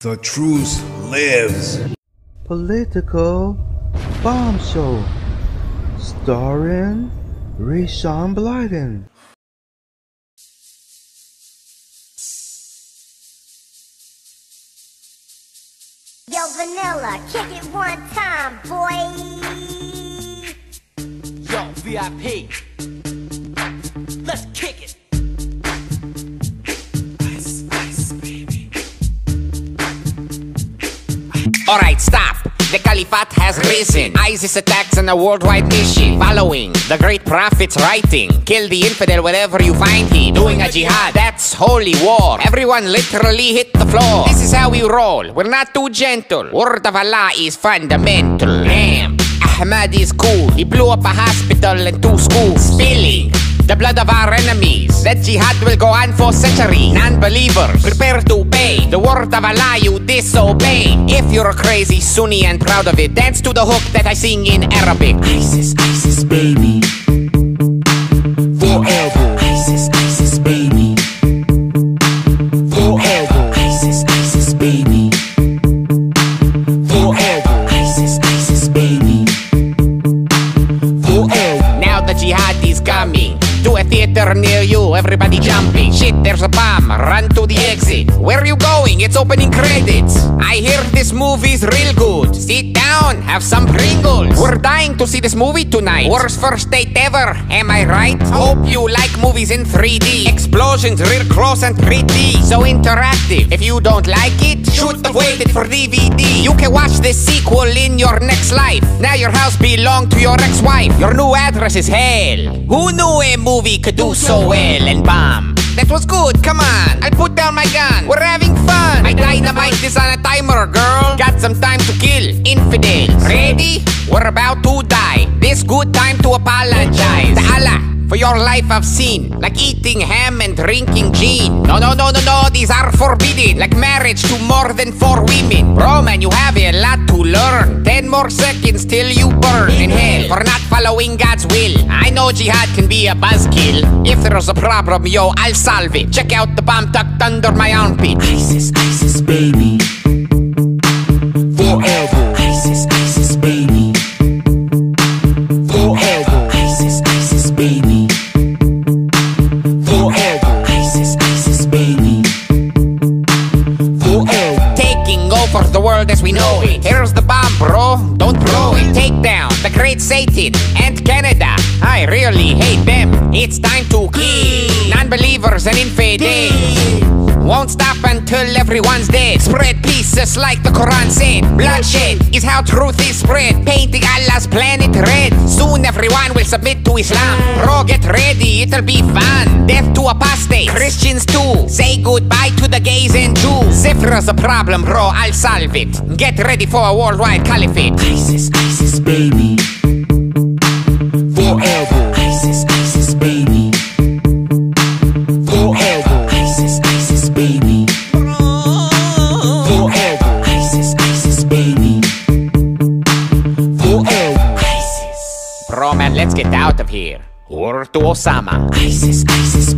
The truth lives. Political Bomb Show. Starring Rayshawn Blyden. Yo, Vanilla, kick it one time, boy. Yo, VIP. Let's kick it. Alright, stop. The Caliphate has risen. ISIS attacks on a worldwide mission. Following the great prophet's writing. Kill the infidel wherever you find him. Doing a jihad, that's holy war. Everyone literally hit the floor. This is how we roll. We're not too gentle. Word of Allah is fundamental. Damn. Ahmad is cool. He blew up a hospital and two schools. Spilling the blood of our enemies. That jihad will go on for centuries. Non-believers, prepare to pay. The word of Allah you disobey. If you're a crazy Sunni and proud of it, dance to the hook that I sing in Arabic. ISIS, ISIS, baby. It's opening credits. I hear this movie's real good. Sit down, have some Pringles. We're dying to see this movie tonight. Worst first date ever. Am I right? Hope you like movies in 3D. Explosions real close and pretty. So interactive. If you don't like it, shoot the waited for DVD. You can watch this sequel in your next life. Now your house belongs to your ex-wife. Your new address is hell. Who knew a movie could do so well and bomb? That was good, come on. I'll put down my gun. We're having fun. My dynamite is on a timer, girl. Got some time to kill infidels. Ready? We're about to die. This good time to apologize. Allah. For your life I've seen, like eating ham and drinking gin. No, no, no, no, no, these are forbidden. Like marriage to more than four women. Bro, man, you have a lot to learn. Ten more seconds till you burn in hell for not following God's will. I know jihad can be a buzzkill. If there's a problem, yo, I'll solve it. Check out the bomb tucked under my armpit. ISIS, ISIS, baby. Until everyone's dead. Spread pieces like the Quran said. Bloodshed is how truth is spread. Painting Allah's planet red. Soon everyone will submit to Islam. Bro, get ready, it'll be fun. Death to apostates, Christians too. Say goodbye to the gays and Jews. If there's a problem, bro, I'll solve it. Get ready for a worldwide caliphate. ISIS, ISIS, baby. Osama. ISIS, ISIS,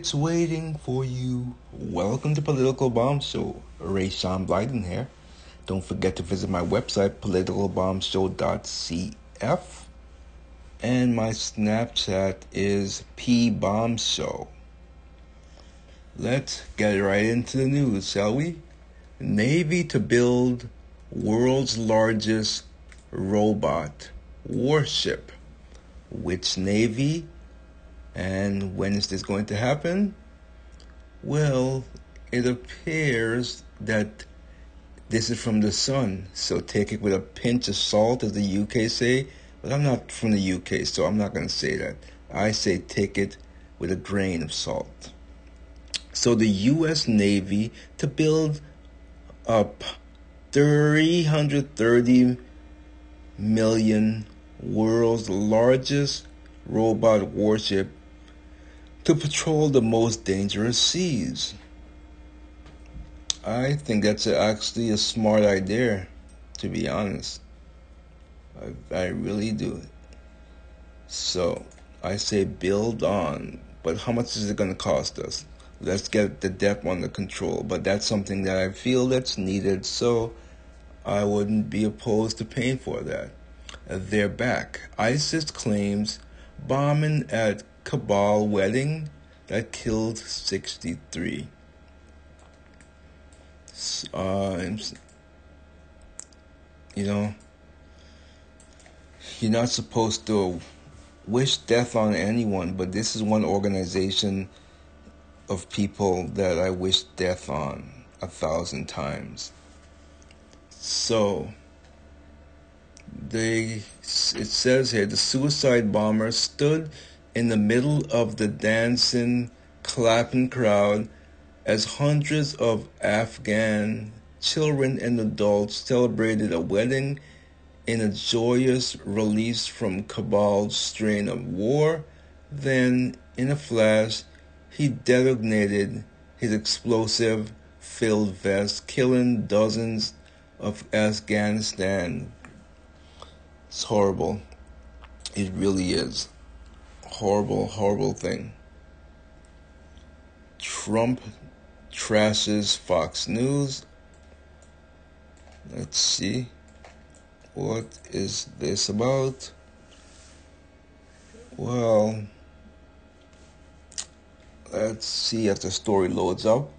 It's waiting for you. Welcome to Political Bomb Show. Ray Sean Blyden here. Don't forget to visit my website, politicalbombshow.cf. And my Snapchat is pbombshow. Let's get right into the news, shall we? Navy to build world's largest robot warship. Which Navy? And when is this going to happen? Well, it appears that this is from the sun, so take it with a pinch of salt, as the UK say. But I'm not from the UK, so I'm not going to say that. I say take it with a grain of salt. So the U.S. Navy to build up 330 million world's largest robot warship to patrol the most dangerous seas. I think that's actually a smart idea, to be honest. I, I really do. So I say build on, but how much is it going to cost us? Let's get the debt under control. But that's something that I feel that's needed, so I wouldn't be opposed to paying for that. They're back. ISIS claims bombing at Kabul wedding that killed 63. Uh, you know, you're not supposed to wish death on anyone, but this is one organization of people that I wish death on a thousand times. So, they it says here the suicide bomber stood in the middle of the dancing, clapping crowd as hundreds of Afghan children and adults celebrated a wedding in a joyous release from Kabul's strain of war. Then, in a flash, he detonated his explosive filled vest, killing dozens of Afghanistan. It's horrible. It really is. Horrible, horrible thing. Trump trashes Fox News. Let's see. What is this about? Well, let's see if the story loads up.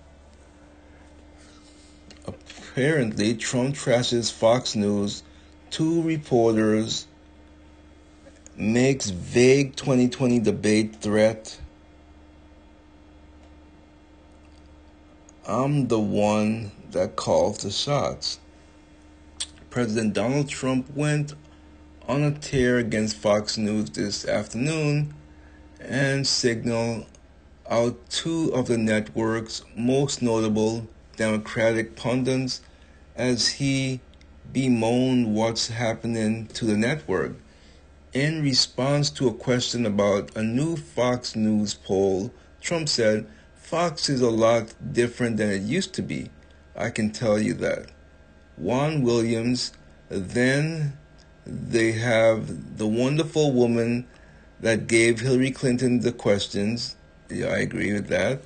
Apparently, Trump trashes Fox News. Two reporters makes vague 2020 debate threat. I'm the one that calls the shots. President Donald Trump went on a tear against Fox News this afternoon and signaled out two of the network's most notable Democratic pundits as he bemoaned what's happening to the network. In response to a question about a new Fox News poll, Trump said, Fox is a lot different than it used to be. I can tell you that. Juan Williams, then they have the wonderful woman that gave Hillary Clinton the questions. Yeah, I agree with that.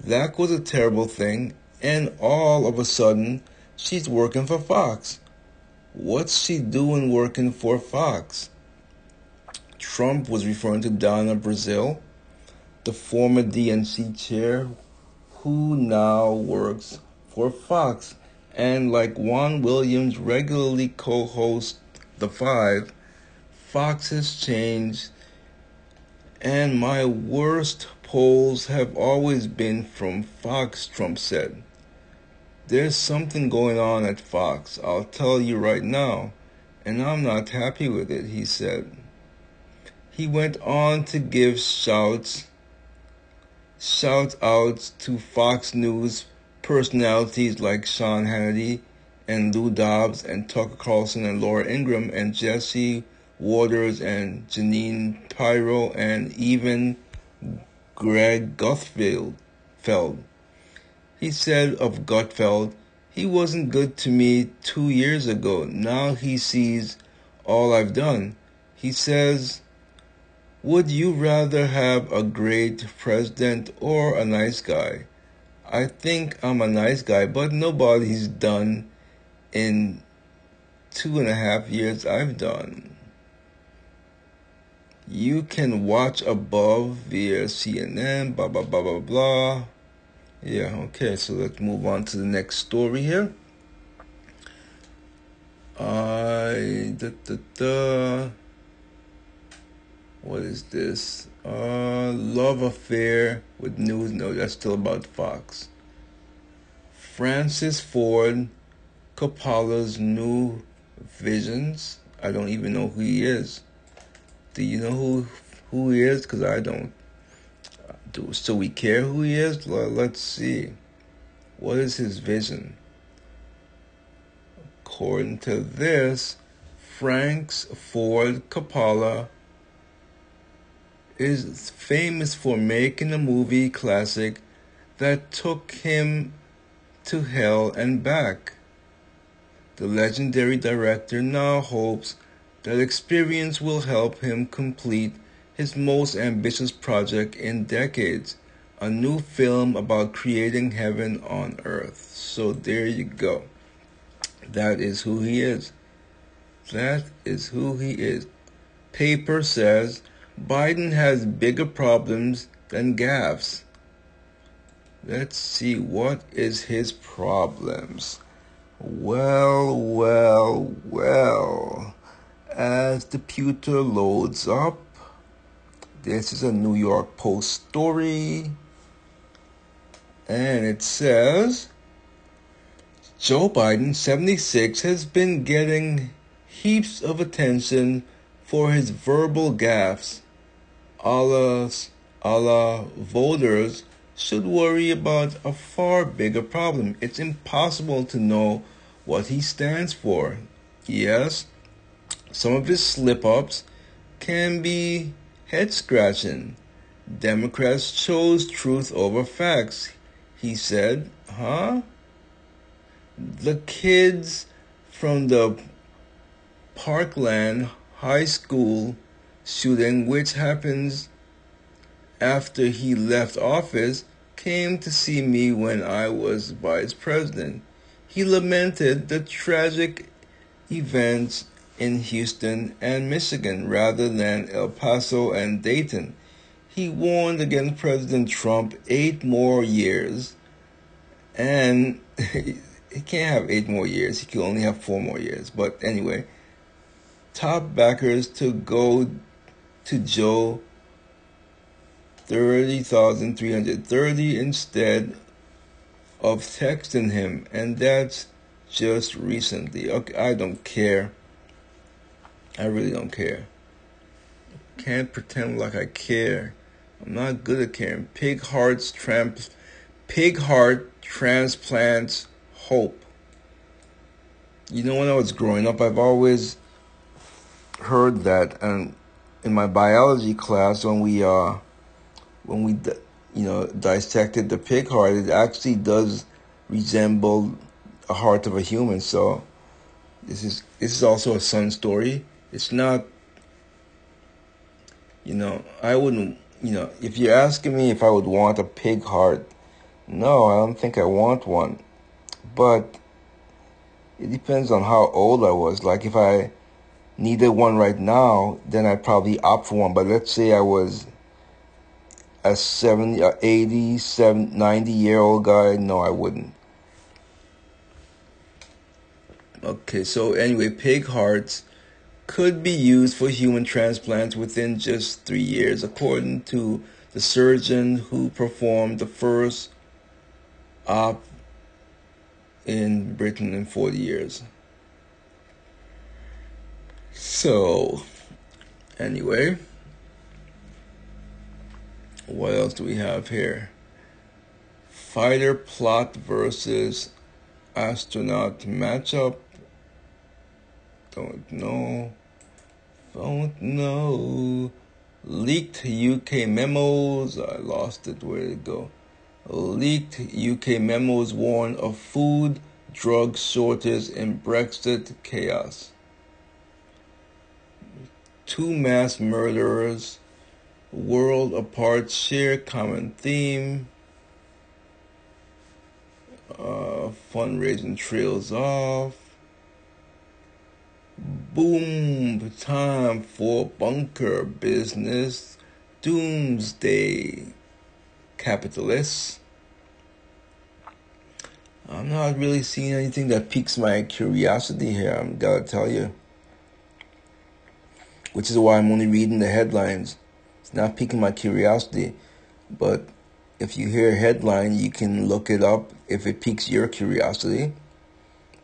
That was a terrible thing. And all of a sudden, she's working for Fox. What's she doing working for Fox? Trump was referring to Donna Brazile, the former DNC chair who now works for Fox and like Juan Williams regularly co hosts The Five, Fox has changed, and my worst polls have always been from Fox, Trump said. There's something going on at Fox, I'll tell you right now, and I'm not happy with it, he said. He went on to give shouts shout outs to Fox News personalities like Sean Hannity and Lou Dobbs and Tucker Carlson and Laura Ingraham and Jesse Watters and Jeanine Pirro and even Greg Gutfeld. He said of Gutfeld, he wasn't good to me two years ago. Now he sees all I've done. He says Would you rather have a great president or a nice guy? I think I'm a nice guy, but nobody's done in two and a half years I've done. You can watch above via CNN, blah, blah, blah, blah, blah. Yeah, okay, so let's move on to the next story here. I, da, da, da. What is this? Uh, love affair with news. No, that's still about Fox. Francis Ford Coppola's new visions. I don't even know who he is. Do you know who who he is? Because I don't. Do so we care who he is? Let's see. What is his vision? According to this, Francis Ford Coppola is famous for making a movie classic that took him to hell and back. The legendary director now hopes that experience will help him complete his most ambitious project in decades a new film about creating heaven on earth. So there you go. That is who he is. That is who he is. Paper says Biden has bigger problems than gaffes. Let's see what is his problems. Well, well, well. As the pewter loads up, this is a New York Post story. And it says Joe Biden, 76, has been getting heaps of attention for his verbal gaffes Allah's Allah voters should worry about a far bigger problem. It's impossible to know what he stands for. Yes, some of his slip ups can be head scratching. Democrats chose truth over facts, he said. Huh? The kids from the Parkland High School shooting, which happens after he left office, came to see me when I was vice president. He lamented the tragic events in Houston and Michigan rather than El Paso and Dayton. He warned against President Trump eight more years, and he can't have eight more years. He can only have four more years. But anyway, top backers to go to Joe 30,330 instead of texting him, and that's just recently. Okay, I don't care. I really don't care. Can't pretend like I care. I'm not good at caring. Pig hearts tramp pig heart transplants hope. You know when I was growing up I've always heard that and in my biology class when we uh when we you know dissected the pig heart it actually does resemble a heart of a human. So this is this is also a Sun story. It's not you know i wouldn't you know if you're asking me if i would want a pig heart no i don't think i want one. But it depends on how old i was. Like if i needed one right now, then I'd probably opt for one. But let's say I was a 70, 80, 70, 90 year old guy, no, I wouldn't. Okay, so anyway, pig hearts could be used for human transplants within just three years, according to the surgeon who performed the first op in Britain in 40 years. So, anyway, what else do we have here? Fighter plot versus astronaut matchup. Don't know. Don't know. Leaked UK memos. I lost it. Where did it go? Leaked UK memos warn of food, drug shortage, and Brexit chaos two mass murderers world apart, share common theme. Uh, fundraising trails off. Boom! Time for bunker business. Doomsday capitalists. I'm not really seeing anything that piques my curiosity here, I'm gotta tell you. Which is why I'm only reading the headlines. It's not piquing my curiosity, but if you hear a headline, you can look it up if it piques your curiosity.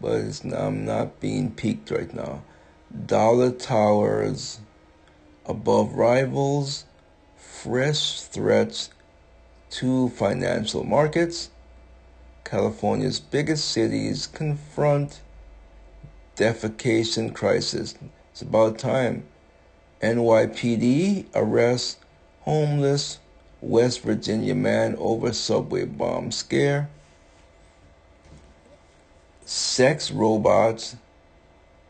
But not, I'm not being piqued right now. Dollar towers above rivals, fresh threats to financial markets. California's biggest cities confront defecation crisis. It's about time. NYPD arrests homeless West Virginia man over subway bomb scare. Sex robots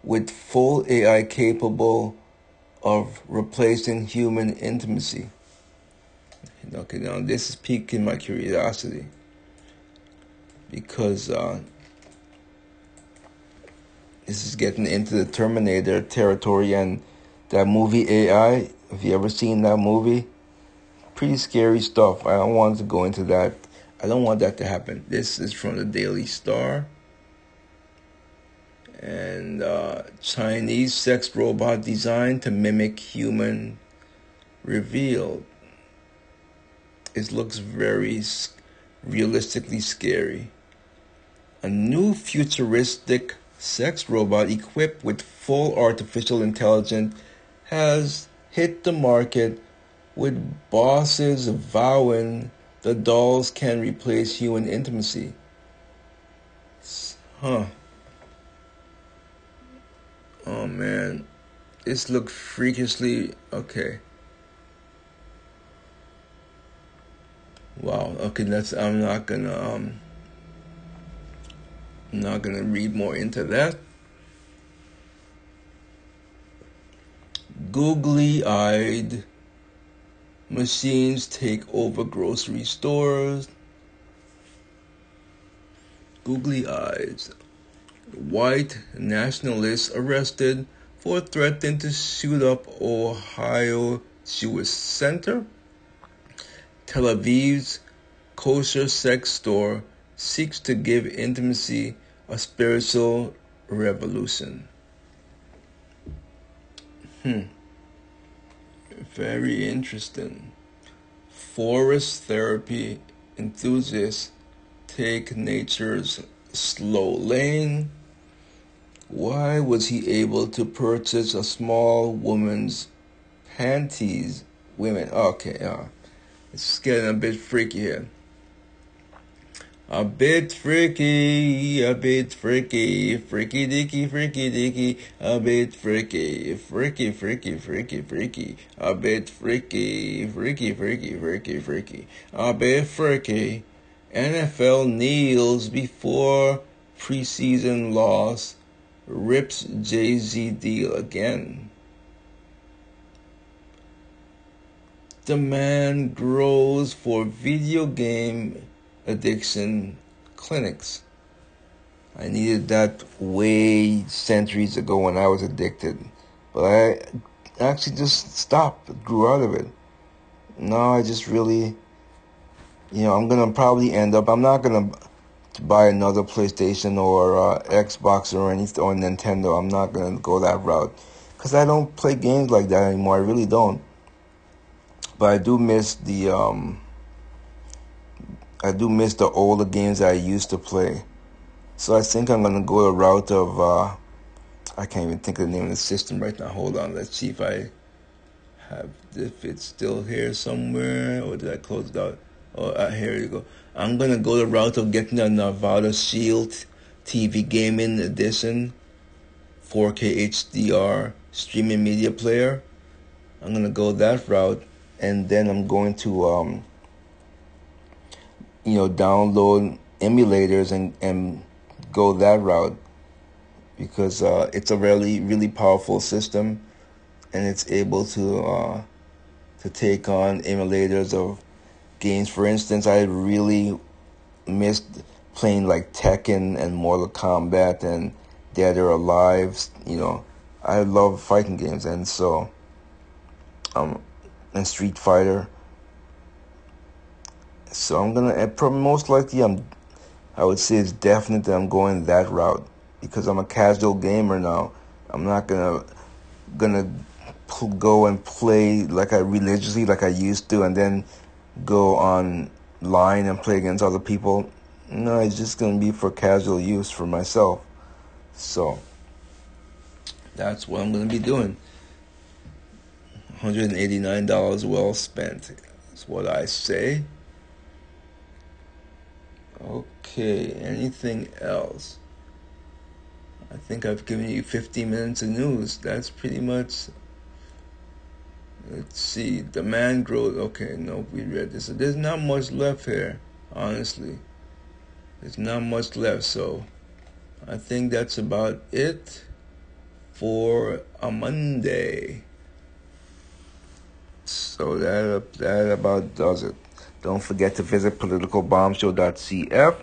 with full AI capable of replacing human intimacy. Okay, now this is piquing my curiosity because uh, this is getting into the Terminator territory and that movie AI. Have you ever seen that movie? Pretty scary stuff. I don't want to go into that. I don't want that to happen. This is from the Daily Star. And uh, Chinese sex robot designed to mimic human revealed. It looks very realistically scary. A new futuristic sex robot equipped with full artificial intelligence has hit the market with bosses vowing the dolls can replace human intimacy. Huh. Oh man. This looks freakishly okay. Wow. Okay, that's I'm not gonna um I'm not gonna read more into that. Googly eyed machines take over grocery stores. Googly eyes. White nationalists arrested for threatening to shoot up Ohio Jewish Center. Tel Aviv's kosher sex store seeks to give intimacy a spiritual revolution. Hmm. Very interesting. Forest therapy enthusiasts take nature's slow lane. Why was he able to purchase a small woman's panties? Women, okay, yeah. It's getting a bit freaky here. A bit freaky, a bit freaky, freaky dicky, freaky dicky, a bit freaky, freaky, freaky, freaky, freaky, a bit freaky, freaky, freaky, freaky, freaky, a bit freaky. NFL kneels before preseason loss, rips Jay Z deal again. Demand grows for video game addiction clinics. I needed that way centuries ago when I was addicted. But I actually just stopped, grew out of it. Now I just really, you know, I'm to probably end up, I'm not to buy another PlayStation or uh, Xbox or anything, or Nintendo. I'm not to go that route. Because I don't play games like that anymore. I really don't. But I do miss the, um, I do miss the older games I used to play. So I think I'm gonna go the route of uh, I can't even think of the name of the system right now. Hold on, let's see if I have if it's still here somewhere or did I close it out? Oh, uh, here you go. I'm gonna go the route of getting a Nvidia Shield TV gaming edition, 4K HDR streaming media player. I'm gonna go that route and then I'm going to um, you know download emulators and and go that route because uh, it's a really really powerful system and it's able to uh, to take on emulators of games. For instance, I really missed playing like Tekken and Mortal Kombat and Dead or Alive. You know, I love fighting games, and so um, and Street Fighter. So I'm gonna probably most likely I'm I would say it's definite that I'm going that route because I'm a casual gamer now. I'm not gonna gonna go and play like I religiously like I used to, and then go online and play against other people. No, it's just gonna be for casual use for myself. So that's what I'm gonna be doing. $189 well spent is what I say. Okay, anything else? I think I've given you 15 minutes of news. That's pretty much. Let's see. Demand growth. Okay, no, we read this. There's not much left here, honestly. There's not much left, so I think that's about it for a Monday. So that that about does it. Don't forget to visit politicalbombshow.cf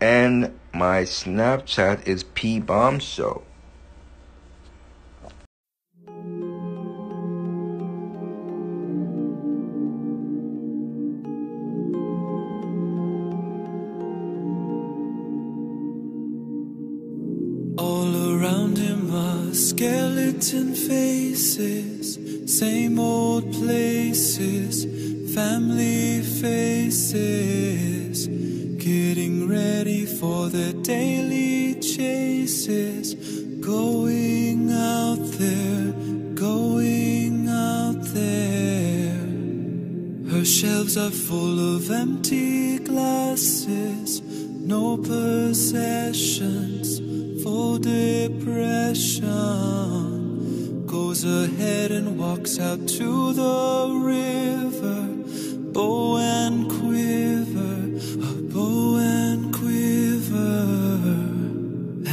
and my Snapchat is pbombshow. All around him are skeleton faces, same old places, family faces, getting ready for their daily chases, going out there, going out there. Her shelves are full of empty glasses, no possessions, full depression. Goes ahead and walks out to the river, bow and quiver, a bow and quiver.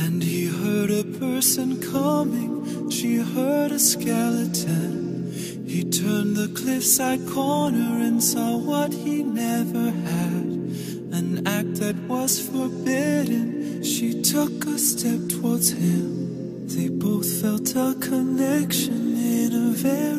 And he heard a person coming, she heard a skeleton. He turned the cliffside corner and saw what he never had an act that was forbidden. She took a step towards him. They both felt a connection in a very, very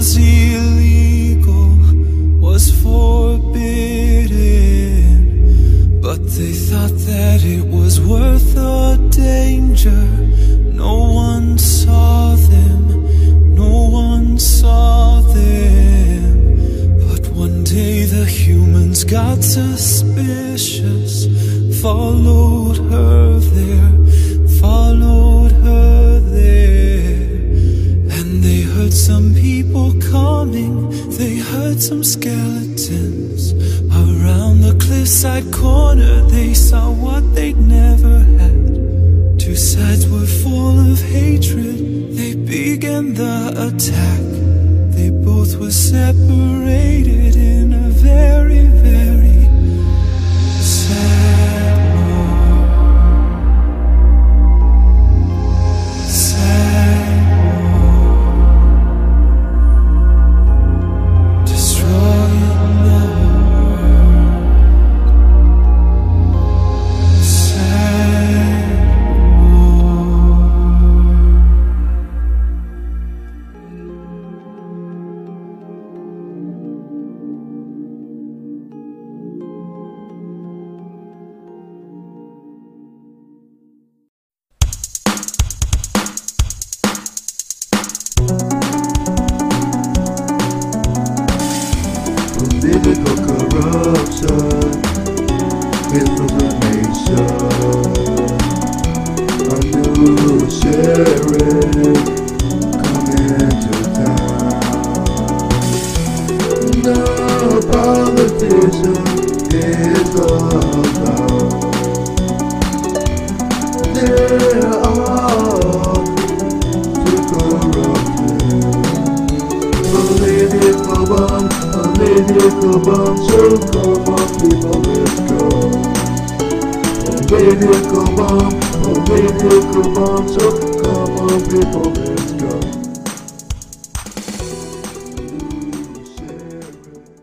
was illegal, was forbidden. But they thought that it was worth the danger. No one saw them, no one saw them. But one day the humans got suspicious, followed her there, some skeletons. Around the cliffside corner, they saw what they'd never had. Two sides were full of hatred, they began the attack. They both were separated in a very, very